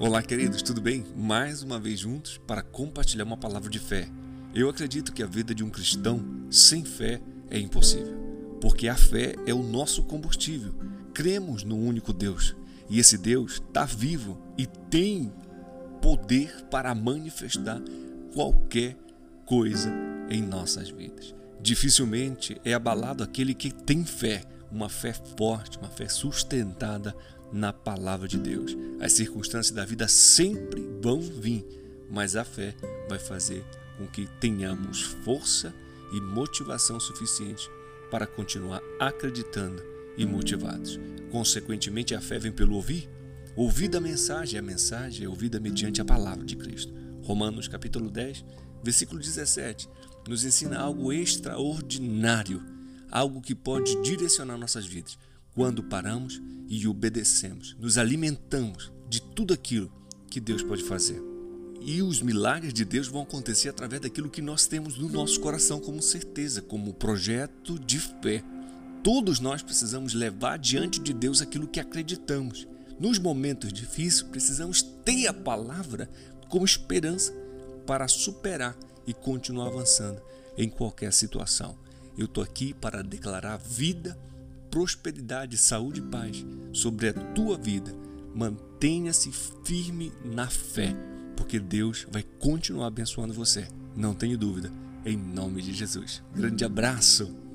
Olá, queridos, tudo bem? Mais uma vez juntos para compartilhar uma palavra de fé. Eu acredito que a vida de um cristão sem fé é impossível, porque a fé é o nosso combustível. Cremos no único Deus e esse Deus está vivo e tem poder para manifestar qualquer coisa em nossas vidas. Dificilmente é abalado aquele que tem fé, uma fé forte, uma fé sustentada na palavra de Deus. As circunstâncias da vida sempre vão vir, mas a fé vai fazer com que tenhamos força e motivação suficiente para continuar acreditando e motivados. Consequentemente, a fé vem pelo ouvir. Ouvir a mensagem, a mensagem é ouvida mediante a palavra de Cristo. Romanos capítulo 10, versículo 17, nos ensina algo extraordinário, algo que pode direcionar nossas vidas quando paramos e obedecemos, nos alimentamos de tudo aquilo que Deus pode fazer. E os milagres de Deus vão acontecer através daquilo que nós temos no nosso coração como certeza, como projeto de fé. Todos nós precisamos levar diante de Deus aquilo que acreditamos. Nos momentos difíceis, precisamos ter a palavra como esperança para superar e continuar avançando em qualquer situação. Eu estou aqui para declarar vida prosperidade, saúde e paz sobre a tua vida. Mantenha-se firme na fé, porque Deus vai continuar abençoando você. Não tenho dúvida. Em nome de Jesus. Grande abraço.